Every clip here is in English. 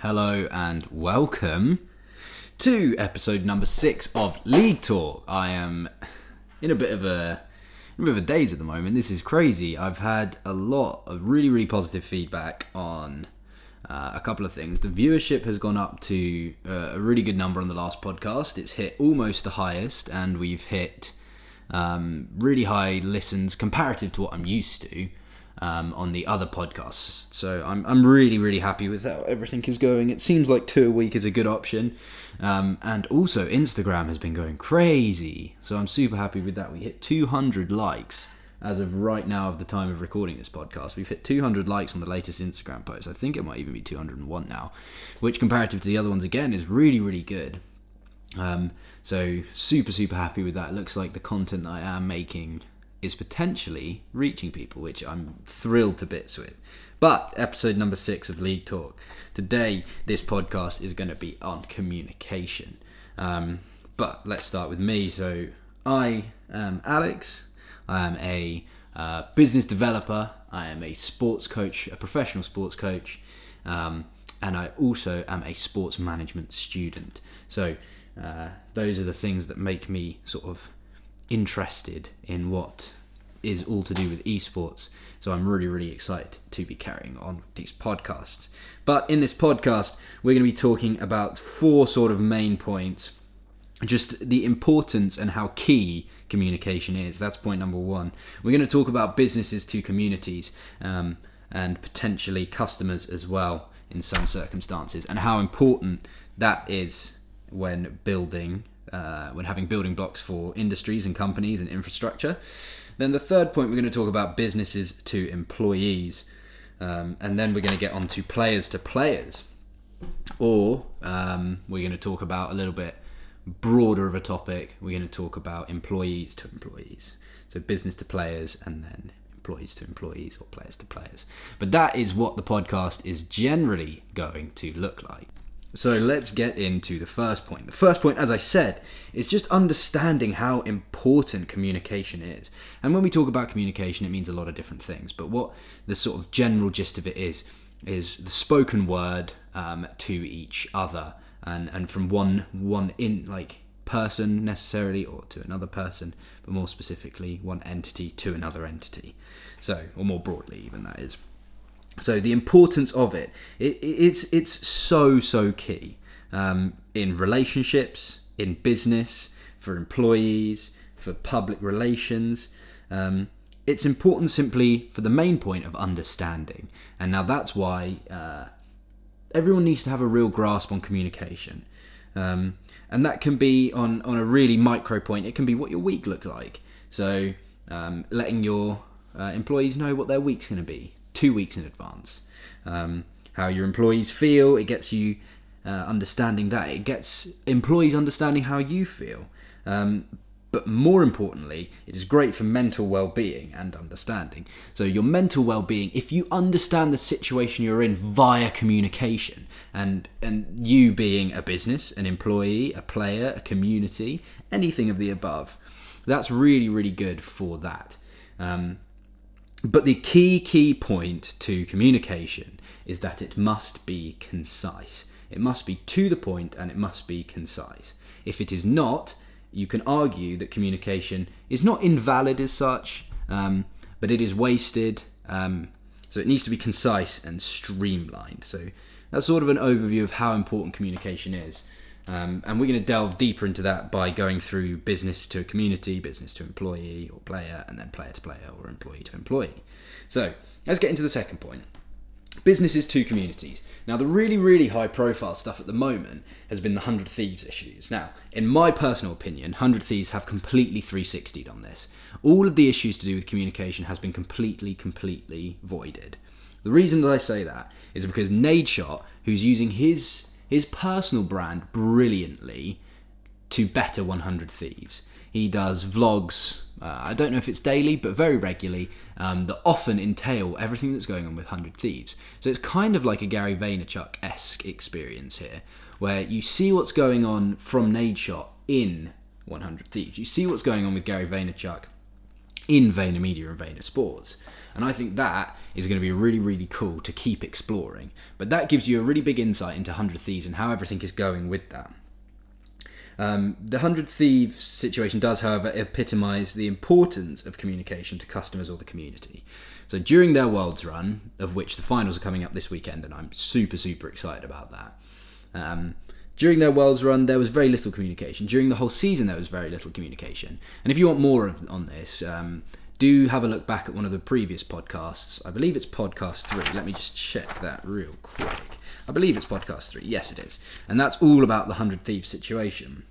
Hello and welcome to episode number six of League Talk. I am in a bit of a, a bit of a daze at the moment. This is crazy. I've had a lot of really, really positive feedback on uh, a couple of things. The viewership has gone up to uh, a really good number on the last podcast. It's hit almost the highest, and we've hit um, really high listens comparative to what I'm used to um, on the other podcasts. So I'm, I'm really, really happy with how everything is going. It seems like two a week is a good option. Um, and also, Instagram has been going crazy. So I'm super happy with that. We hit 200 likes as of right now, of the time of recording this podcast. We've hit 200 likes on the latest Instagram post. I think it might even be 201 now, which comparative to the other ones, again, is really, really good. Um, so super, super happy with that. It looks like the content that I am making is potentially reaching people, which I'm thrilled to bits with. But episode number six of League Talk. Today, this podcast is going to be on communication. Um, but let's start with me. So, I am Alex. I am a uh, business developer. I am a sports coach, a professional sports coach. Um, and I also am a sports management student. So, uh, those are the things that make me sort of interested in what is all to do with esports. So I'm really, really excited to be carrying on these podcasts. But in this podcast, we're going to be talking about four sort of main points. Just the importance and how key communication is. That's point number one. We're going to talk about businesses to communities um, and potentially customers as well in some circumstances, and how important that is when building uh, when having building blocks for industries and companies and infrastructure. Then the third point, we're going to talk about businesses to employees. Um, and then we're going to get on to players to players. Or um, we're going to talk about a little bit broader of a topic. We're going to talk about employees to employees. So business to players and then employees to employees or players to players. But that is what the podcast is generally going to look like. So let's get into the first point. The first point, as I said, is just understanding how important communication is. And when we talk about communication, it means a lot of different things. But what the sort of general gist of it is, is the spoken word um, to each other, and and from one one in like person necessarily, or to another person, but more specifically, one entity to another entity. So, or more broadly, even that is. So the importance of it, it it's it's so so key um, in relationships, in business, for employees, for public relations. Um, it's important simply for the main point of understanding, and now that's why uh, everyone needs to have a real grasp on communication, um, and that can be on on a really micro point. It can be what your week looks like. So um, letting your uh, employees know what their week's going to be two weeks in advance. Um, how your employees feel, it gets you uh, understanding that. It gets employees understanding how you feel. Um, but more importantly, it is great for mental well being and understanding. So, your mental well being, if you understand the situation you're in via communication, and, and you being a business, an employee, a player, a community, anything of the above, that's really, really good for that. Um, but the key, key point to communication is that it must be concise. It must be to the point and it must be concise. If it is not, you can argue that communication is not invalid as such, um, but it is wasted. Um, so it needs to be concise and streamlined. So that's sort of an overview of how important communication is. Um, and we're going to delve deeper into that by going through business to community, business to employee or player, and then player to player or employee to employee. So let's get into the second point businesses to communities. Now, the really, really high profile stuff at the moment has been the 100 Thieves issues. Now, in my personal opinion, 100 Thieves have completely 360'd on this. All of the issues to do with communication has been completely, completely voided. The reason that I say that is because Nadeshot, who's using his his personal brand brilliantly to better 100 Thieves. He does vlogs, uh, I don't know if it's daily, but very regularly, um, that often entail everything that's going on with 100 Thieves. So it's kind of like a Gary Vaynerchuk esque experience here, where you see what's going on from Nadeshot in 100 Thieves. You see what's going on with Gary Vaynerchuk in VaynerMedia and Vayner Sports. And I think that is going to be really, really cool to keep exploring. But that gives you a really big insight into 100 Thieves and how everything is going with that. Um, the 100 Thieves situation does, however, epitomise the importance of communication to customers or the community. So during their Worlds run, of which the finals are coming up this weekend, and I'm super, super excited about that. Um, during their Worlds run, there was very little communication. During the whole season, there was very little communication. And if you want more of, on this, um, do have a look back at one of the previous podcasts. I believe it's podcast three. Let me just check that real quick. I believe it's podcast three. Yes, it is. And that's all about the 100 Thieves situation.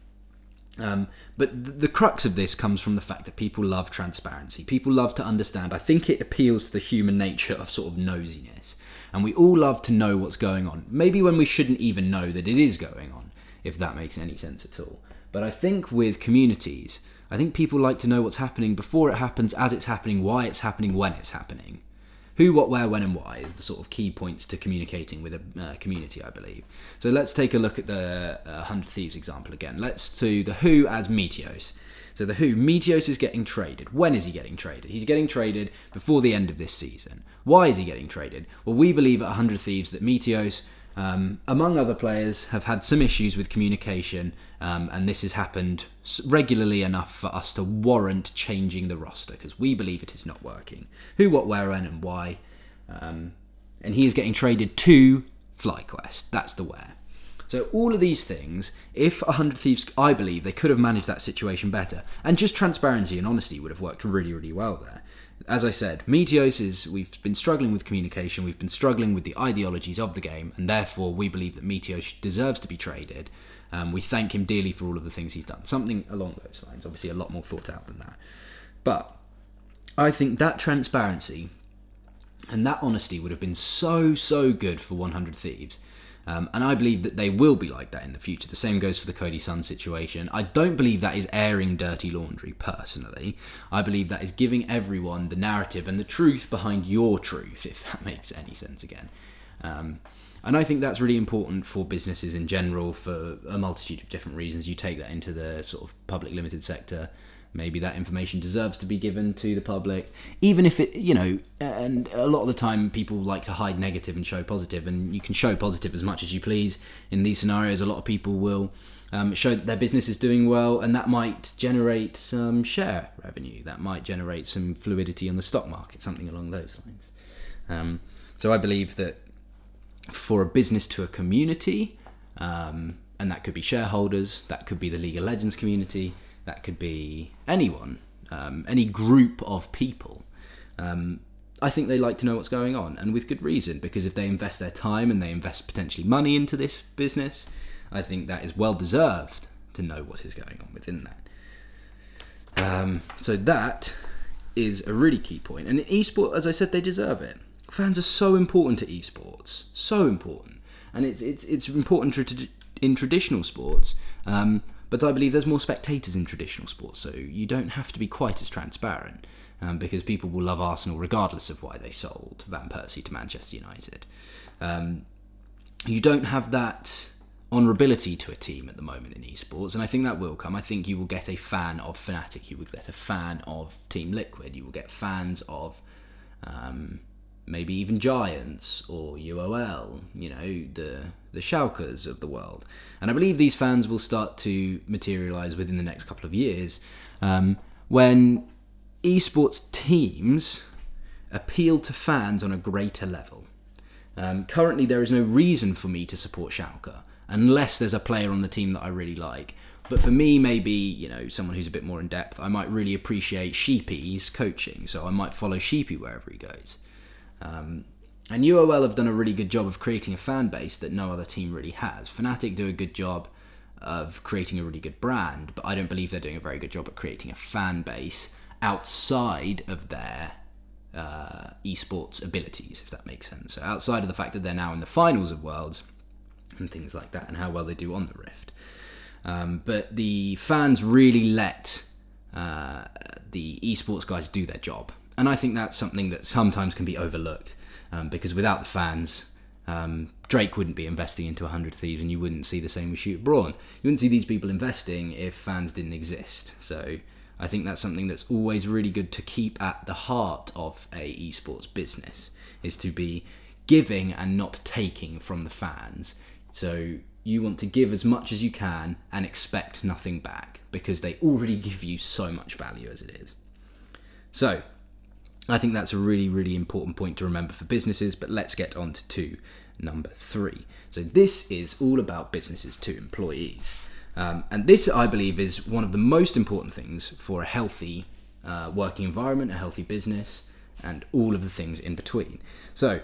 Um, but th- the crux of this comes from the fact that people love transparency. People love to understand. I think it appeals to the human nature of sort of nosiness. And we all love to know what's going on. Maybe when we shouldn't even know that it is going on, if that makes any sense at all. But I think with communities, I think people like to know what's happening before it happens, as it's happening, why it's happening, when it's happening. Who, what, where, when, and why is the sort of key points to communicating with a uh, community, I believe. So let's take a look at the uh, 100 Thieves example again. Let's do the Who as Meteos. So the Who, Meteos is getting traded. When is he getting traded? He's getting traded before the end of this season. Why is he getting traded? Well, we believe at 100 Thieves that Meteos um, among other players, have had some issues with communication, um, and this has happened regularly enough for us to warrant changing the roster because we believe it is not working. Who, what, where, when, and why. Um, and he is getting traded to FlyQuest. That's the where. So all of these things, if a 100 Thieves, I believe they could have managed that situation better. And just transparency and honesty would have worked really, really well there as I said, Meteos is we've been struggling with communication, we've been struggling with the ideologies of the game, and therefore we believe that Meteos deserves to be traded. Um, we thank him dearly for all of the things he's done. Something along those lines, obviously a lot more thought out than that. But I think that transparency and that honesty would have been so, so good for 100 Thieves. Um, and I believe that they will be like that in the future. The same goes for the Cody Sun situation. I don't believe that is airing dirty laundry, personally. I believe that is giving everyone the narrative and the truth behind your truth, if that makes any sense again. Um, and I think that's really important for businesses in general for a multitude of different reasons. You take that into the sort of public limited sector maybe that information deserves to be given to the public. Even if it you know and a lot of the time people like to hide negative and show positive and you can show positive as much as you please. In these scenarios a lot of people will um, show that their business is doing well and that might generate some share revenue. That might generate some fluidity on the stock market something along those lines. Um, so i believe that for a business to a community um, and that could be shareholders that could be the league of legends community that could be anyone, um, any group of people. Um, I think they like to know what's going on, and with good reason, because if they invest their time and they invest potentially money into this business, I think that is well deserved to know what is going on within that. Um, so that is a really key point. And in esports, as I said, they deserve it. Fans are so important to esports, so important, and it's it's it's important in traditional sports. Um, but I believe there's more spectators in traditional sports, so you don't have to be quite as transparent um, because people will love Arsenal regardless of why they sold Van Persie to Manchester United. Um, you don't have that honourability to a team at the moment in esports, and I think that will come. I think you will get a fan of Fnatic, you will get a fan of Team Liquid, you will get fans of um, maybe even Giants or UOL, you know, the the Schalkes of the world. And I believe these fans will start to materialise within the next couple of years um, when esports teams appeal to fans on a greater level. Um, currently, there is no reason for me to support Schalke unless there's a player on the team that I really like. But for me, maybe you know someone who's a bit more in depth, I might really appreciate Sheepy's coaching, so I might follow Sheepy wherever he goes. Um, and UOL have done a really good job of creating a fan base that no other team really has. Fnatic do a good job of creating a really good brand, but I don't believe they're doing a very good job at creating a fan base outside of their uh, esports abilities, if that makes sense. So outside of the fact that they're now in the finals of Worlds and things like that, and how well they do on the Rift. Um, but the fans really let uh, the esports guys do their job and I think that's something that sometimes can be overlooked um, because without the fans, um, Drake wouldn't be investing into 100 Thieves, and you wouldn't see the same with Scooter Braun. You wouldn't see these people investing if fans didn't exist. So I think that's something that's always really good to keep at the heart of a esports business is to be giving and not taking from the fans. So you want to give as much as you can and expect nothing back because they already give you so much value as it is. So, I think that's a really, really important point to remember for businesses, but let's get on to two, number three. So, this is all about businesses to employees. Um, and this, I believe, is one of the most important things for a healthy uh, working environment, a healthy business, and all of the things in between. So,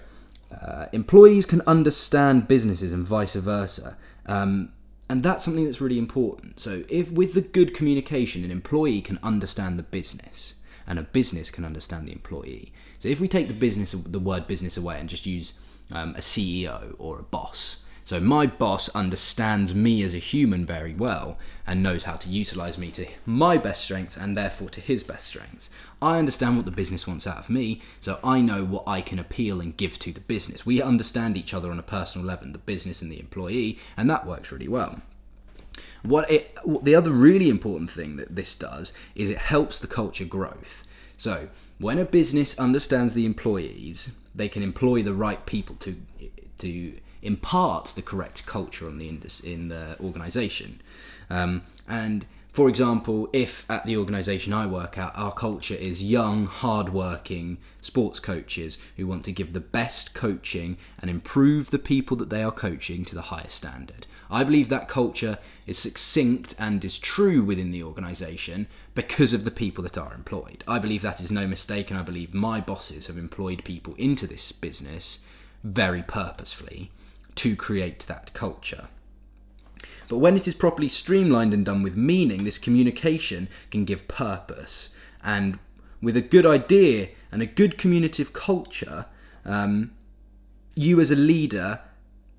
uh, employees can understand businesses and vice versa. Um, and that's something that's really important. So, if with the good communication, an employee can understand the business, and a business can understand the employee. So if we take the business, the word business away, and just use um, a CEO or a boss. So my boss understands me as a human very well and knows how to utilize me to my best strengths and therefore to his best strengths. I understand what the business wants out of me, so I know what I can appeal and give to the business. We understand each other on a personal level, the business and the employee, and that works really well. What it, the other really important thing that this does is it helps the culture growth. So when a business understands the employees, they can employ the right people to to impart the correct culture on the in the organization. Um, and for example, if at the organisation I work at, our culture is young, hard-working sports coaches who want to give the best coaching and improve the people that they are coaching to the highest standard. I believe that culture is succinct and is true within the organisation because of the people that are employed. I believe that is no mistake, and I believe my bosses have employed people into this business very purposefully to create that culture. But when it is properly streamlined and done with meaning, this communication can give purpose. And with a good idea and a good communicative culture, um, you as a leader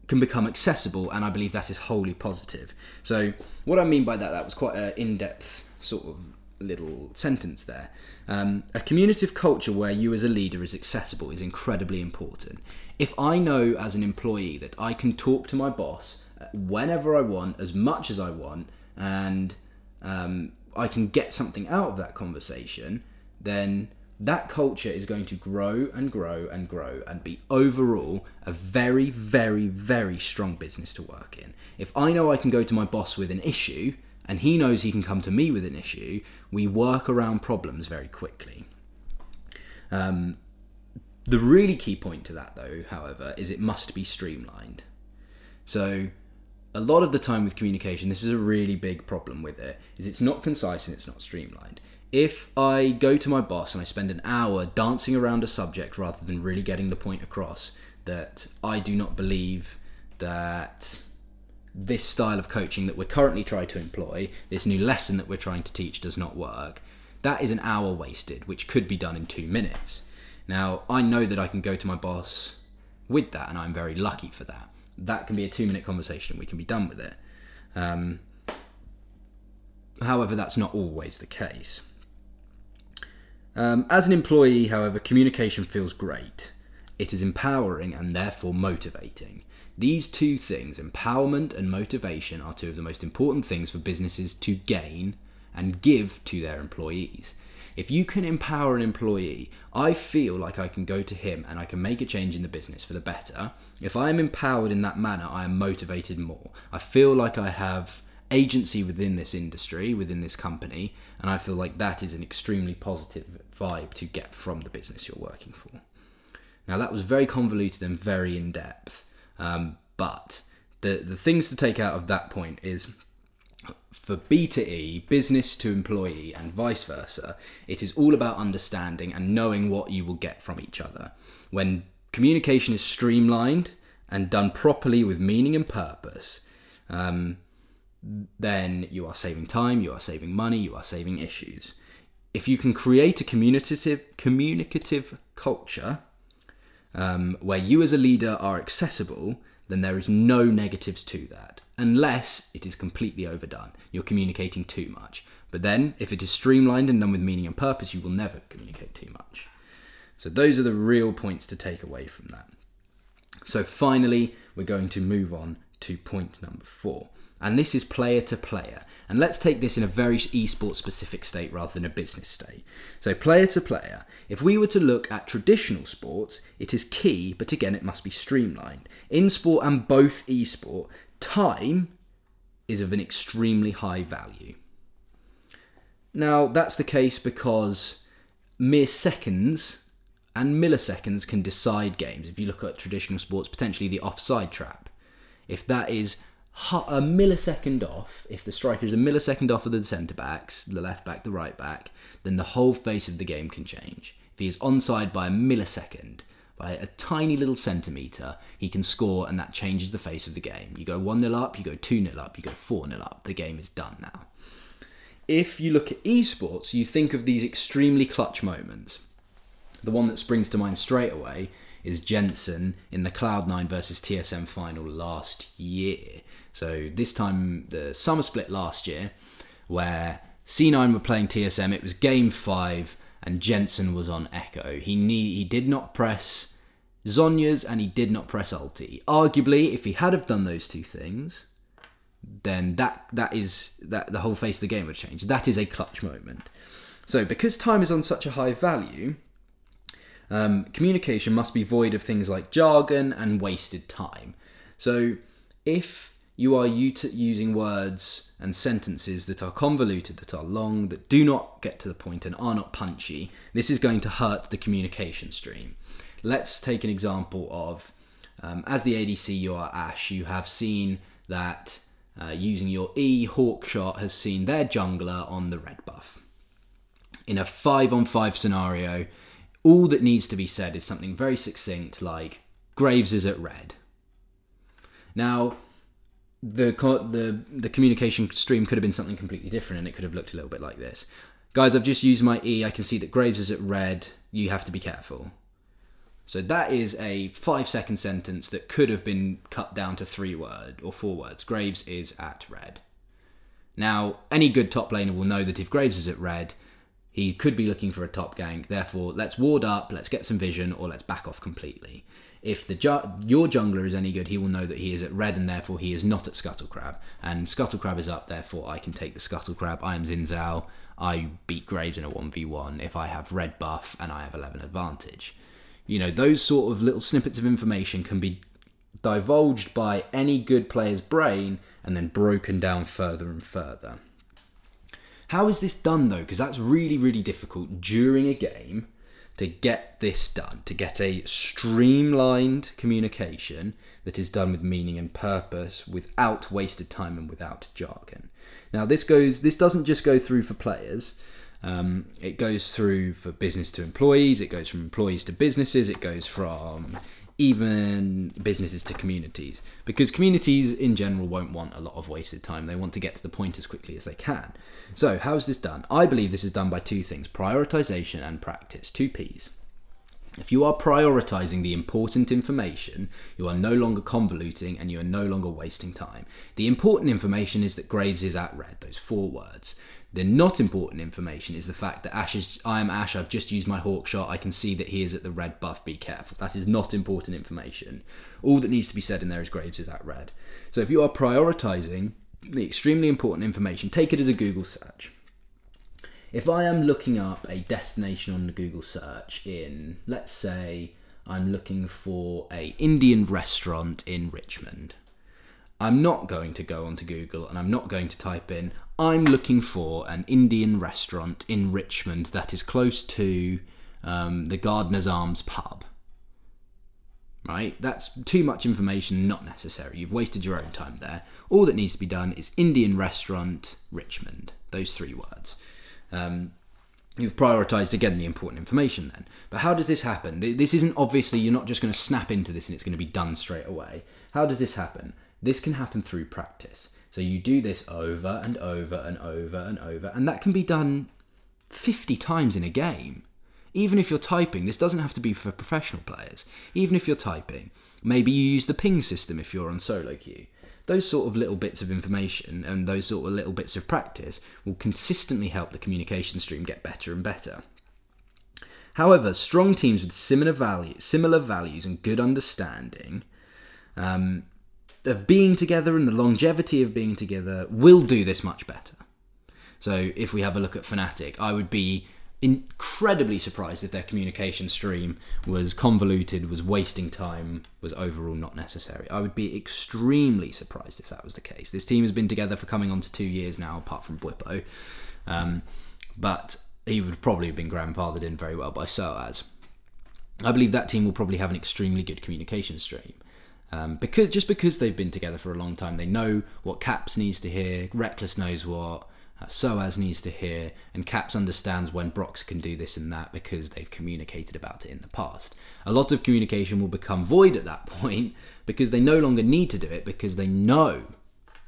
can become accessible, and I believe that is wholly positive. So, what I mean by that, that was quite an in depth sort of little sentence there. Um, a communicative culture where you as a leader is accessible is incredibly important. If I know as an employee that I can talk to my boss whenever I want, as much as I want, and um, I can get something out of that conversation, then that culture is going to grow and grow and grow and be overall a very, very, very strong business to work in. If I know I can go to my boss with an issue and he knows he can come to me with an issue, we work around problems very quickly. Um, the really key point to that, though, however, is it must be streamlined. So a lot of the time with communication, this is a really big problem with it, is it's not concise and it's not streamlined. If I go to my boss and I spend an hour dancing around a subject rather than really getting the point across that I do not believe that this style of coaching that we're currently trying to employ, this new lesson that we're trying to teach does not work, that is an hour wasted, which could be done in two minutes. Now, I know that I can go to my boss with that, and I'm very lucky for that that can be a two minute conversation. We can be done with it. Um, however, that's not always the case. Um, as an employee, however, communication feels great. It is empowering and therefore motivating. These two things, empowerment and motivation, are two of the most important things for businesses to gain and give to their employees. If you can empower an employee, I feel like I can go to him and I can make a change in the business for the better. If I am empowered in that manner, I am motivated more. I feel like I have agency within this industry, within this company, and I feel like that is an extremely positive vibe to get from the business you're working for. Now, that was very convoluted and very in depth, um, but the, the things to take out of that point is for B to E, business to employee, and vice versa, it is all about understanding and knowing what you will get from each other. When communication is streamlined and done properly with meaning and purpose, um, then you are saving time, you are saving money, you are saving issues. If you can create a communicative communicative culture um, where you as a leader are accessible, then there is no negatives to that unless it is completely overdone. You're communicating too much. But then, if it is streamlined and done with meaning and purpose, you will never communicate too much. So, those are the real points to take away from that. So, finally, we're going to move on to point number four. And this is player to player. And let's take this in a very esports specific state rather than a business state. So, player to player, if we were to look at traditional sports, it is key, but again, it must be streamlined. In sport and both esport, time is of an extremely high value. Now, that's the case because mere seconds and milliseconds can decide games. If you look at traditional sports, potentially the offside trap. If that is a millisecond off, if the striker is a millisecond off of the centre backs, the left back, the right back, then the whole face of the game can change. If he is onside by a millisecond, by a tiny little centimetre, he can score and that changes the face of the game. You go 1 0 up, you go 2 0 up, you go 4 0 up. The game is done now. If you look at esports, you think of these extremely clutch moments. The one that springs to mind straight away is Jensen in the Cloud9 versus TSM final last year. So this time, the summer split last year, where C9 were playing TSM, it was game five, and Jensen was on Ekko. He need, he did not press Zhonya's and he did not press ulti. Arguably, if he had have done those two things, then that that is that the whole face of the game would change. That is a clutch moment. So because time is on such a high value, um, communication must be void of things like jargon and wasted time. So if you are using words and sentences that are convoluted, that are long, that do not get to the point and are not punchy, this is going to hurt the communication stream. Let's take an example of um, as the ADC, you are Ashe, you have seen that uh, using your E, Hawkshot has seen their jungler on the red buff. In a 5 on 5 scenario, all that needs to be said is something very succinct like Graves is at red. Now, the the the communication stream could have been something completely different, and it could have looked a little bit like this. Guys, I've just used my E. I can see that Graves is at red. You have to be careful. So that is a five second sentence that could have been cut down to three word or four words. Graves is at red. Now, any good top laner will know that if Graves is at red, he could be looking for a top gank. Therefore, let's ward up, let's get some vision, or let's back off completely if the ju- your jungler is any good, he will know that he is at red and therefore he is not at Scuttle Crab. And Scuttle Crab is up, therefore I can take the Scuttle Crab. I am Xin. I beat Graves in a 1v1 if I have red buff and I have 11 advantage. You know, those sort of little snippets of information can be divulged by any good player's brain and then broken down further and further. How is this done though? Because that's really, really difficult during a game to get this done, to get a streamlined communication that is done with meaning and purpose without wasted time and without jargon. Now this goes this doesn't just go through for players. Um, it goes through for business to employees, it goes from employees to businesses, it goes from even businesses to communities because communities in general won't want a lot of wasted time. They want to get to the point as quickly as they can. So how is this done? I believe this is done by two things prioritization and practice. Two p's. If you are prioritizing the important information, you are no longer convoluting and you are no longer wasting time. The important information is that Graves is at red, those four words. The not important information is the fact that Ashe is, I am Ashe, I've just used my hawk shot, I can see that he is at the red buff, be careful. That is not important information. All that needs to be said in there is Graves is at red. So if you are prioritizing the extremely important information, take it as a Google search. If I am looking up a destination on the Google search in, let's say, I'm looking for a Indian restaurant in Richmond. I'm not going to go onto Google and I'm not going to type in I'm looking for an Indian restaurant in Richmond that is close to um, the Gardener's Arms pub. Right? That's too much information, not necessary. You've wasted your own time there. All that needs to be done is Indian restaurant Richmond. Those three words. Um, you've prioritized again the important information then. But how does this happen? This isn't obviously, you're not just going to snap into this and it's going to be done straight away. How does this happen? This can happen through practice. So you do this over and over and over and over, and that can be done 50 times in a game. Even if you're typing, this doesn't have to be for professional players. Even if you're typing, maybe you use the ping system if you're on solo queue. Those sort of little bits of information and those sort of little bits of practice will consistently help the communication stream get better and better. However, strong teams with similar values, similar values and good understanding um, of being together and the longevity of being together will do this much better. So if we have a look at Fnatic, I would be incredibly surprised if their communication stream was convoluted, was wasting time, was overall not necessary. I would be extremely surprised if that was the case. This team has been together for coming on to two years now, apart from Bwipo. Um, but he would probably have been grandfathered in very well by Soaz. I believe that team will probably have an extremely good communication stream. Um, because just because they've been together for a long time, they know what Caps needs to hear. Rekkles knows what uh, Soaz needs to hear, and Caps understands when Brox can do this and that because they've communicated about it in the past. A lot of communication will become void at that point because they no longer need to do it because they know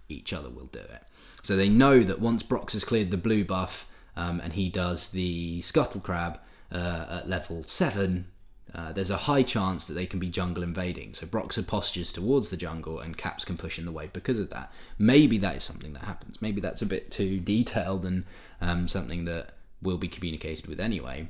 each other will do it. So they know that once Brox has cleared the blue buff um, and he does the Scuttle Crab uh, at level 7, uh, there's a high chance that they can be jungle invading. So Broxah postures towards the jungle and Caps can push in the wave because of that. Maybe that is something that happens. Maybe that's a bit too detailed and um, something that will be communicated with anyway.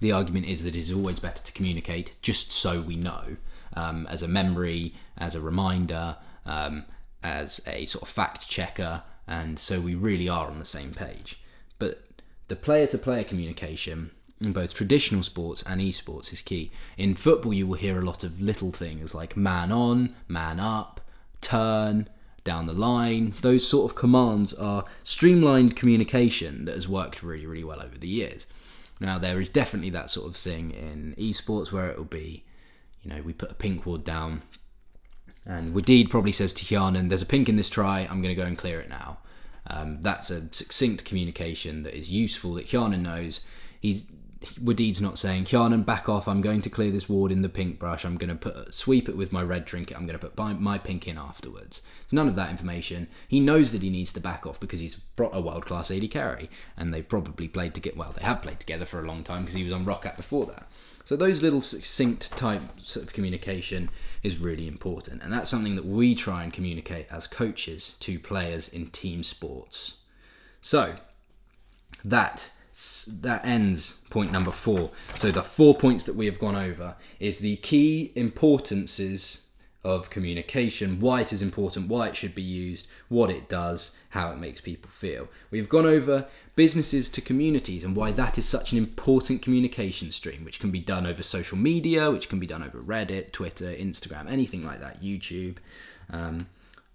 The argument is that it is always better to communicate just so we know, um, as a memory, as a reminder, um, as a sort of fact checker, and so we really are on the same page. But the player to player communication in both traditional sports and esports is key. In football, you will hear a lot of little things like man on, man up, turn, down the line. Those sort of commands are streamlined communication that has worked really, really well over the years. Now, there is definitely that sort of thing in esports where it will be, you know, we put a pink ward down, and Wadid probably says to Hjarnan, There's a pink in this try, I'm going to go and clear it now. Um, that's a succinct communication that is useful that Hjarnan knows. He's Wadid's not saying, Hjarnan, back off. I'm going to clear this ward in the pink brush. I'm going to put sweep it with my red trinket. I'm going to put my, my pink in afterwards. It's none of that information. He knows that he needs to back off because he's brought a world class AD carry, and they've probably played together. Well, they have played together for a long time because he was on Roccat before that. So those little succinct type sort of communication is really important, and that's something that we try and communicate as coaches to players in team sports. So that that ends point number four. So the four points that we have gone over is the key importances of communication, why it is important, why it should be used, what it does, how it makes people feel. We've gone over businesses to communities and why that is such an important communication stream, which can be done over social media, which can be done over Reddit, Twitter, Instagram, anything like that, YouTube. Um,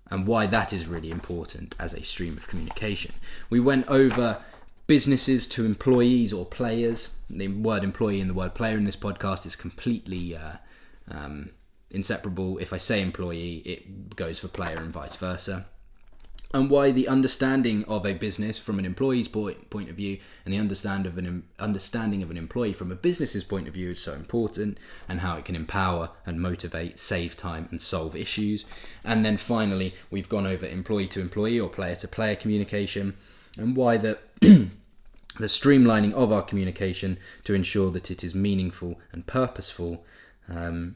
and why that is really important as a stream of communication. We went over businesses to employees or players. The word employee and the word player in this podcast is completely uh, um, inseparable. If I say employee, it goes for player and vice versa. And why the understanding of a business from an employee's point, point of view and the understand of an understanding of an employee from a business's point of view is so important, and how it can empower and motivate, save time, and solve issues. And then finally, we've gone over employee to employee or player to player communication and why the the streamlining of our communication to ensure that it is meaningful and purposeful um,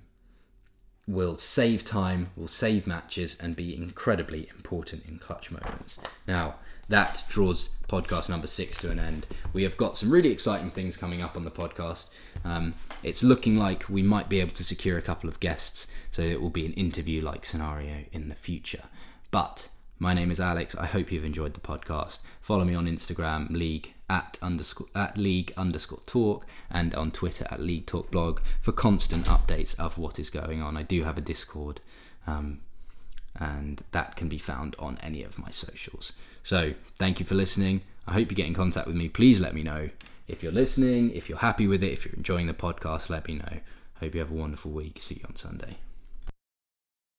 will save time, will save matches, and be incredibly important in clutch moments. Now, that draws podcast number six to an end. We have got some really exciting things coming up on the podcast. Um, it's looking like we might be able to secure a couple of guests, so it will be an interview like scenario in the future. But my name is Alex. I hope you've enjoyed the podcast. Follow me on Instagram, league at underscore at league underscore talk, and on Twitter at league talk blog for constant updates of what is going on. I do have a Discord, um, and that can be found on any of my socials. So thank you for listening. I hope you get in contact with me. Please let me know if you're listening, if you're happy with it, if you're enjoying the podcast. Let me know. Hope you have a wonderful week. See you on Sunday.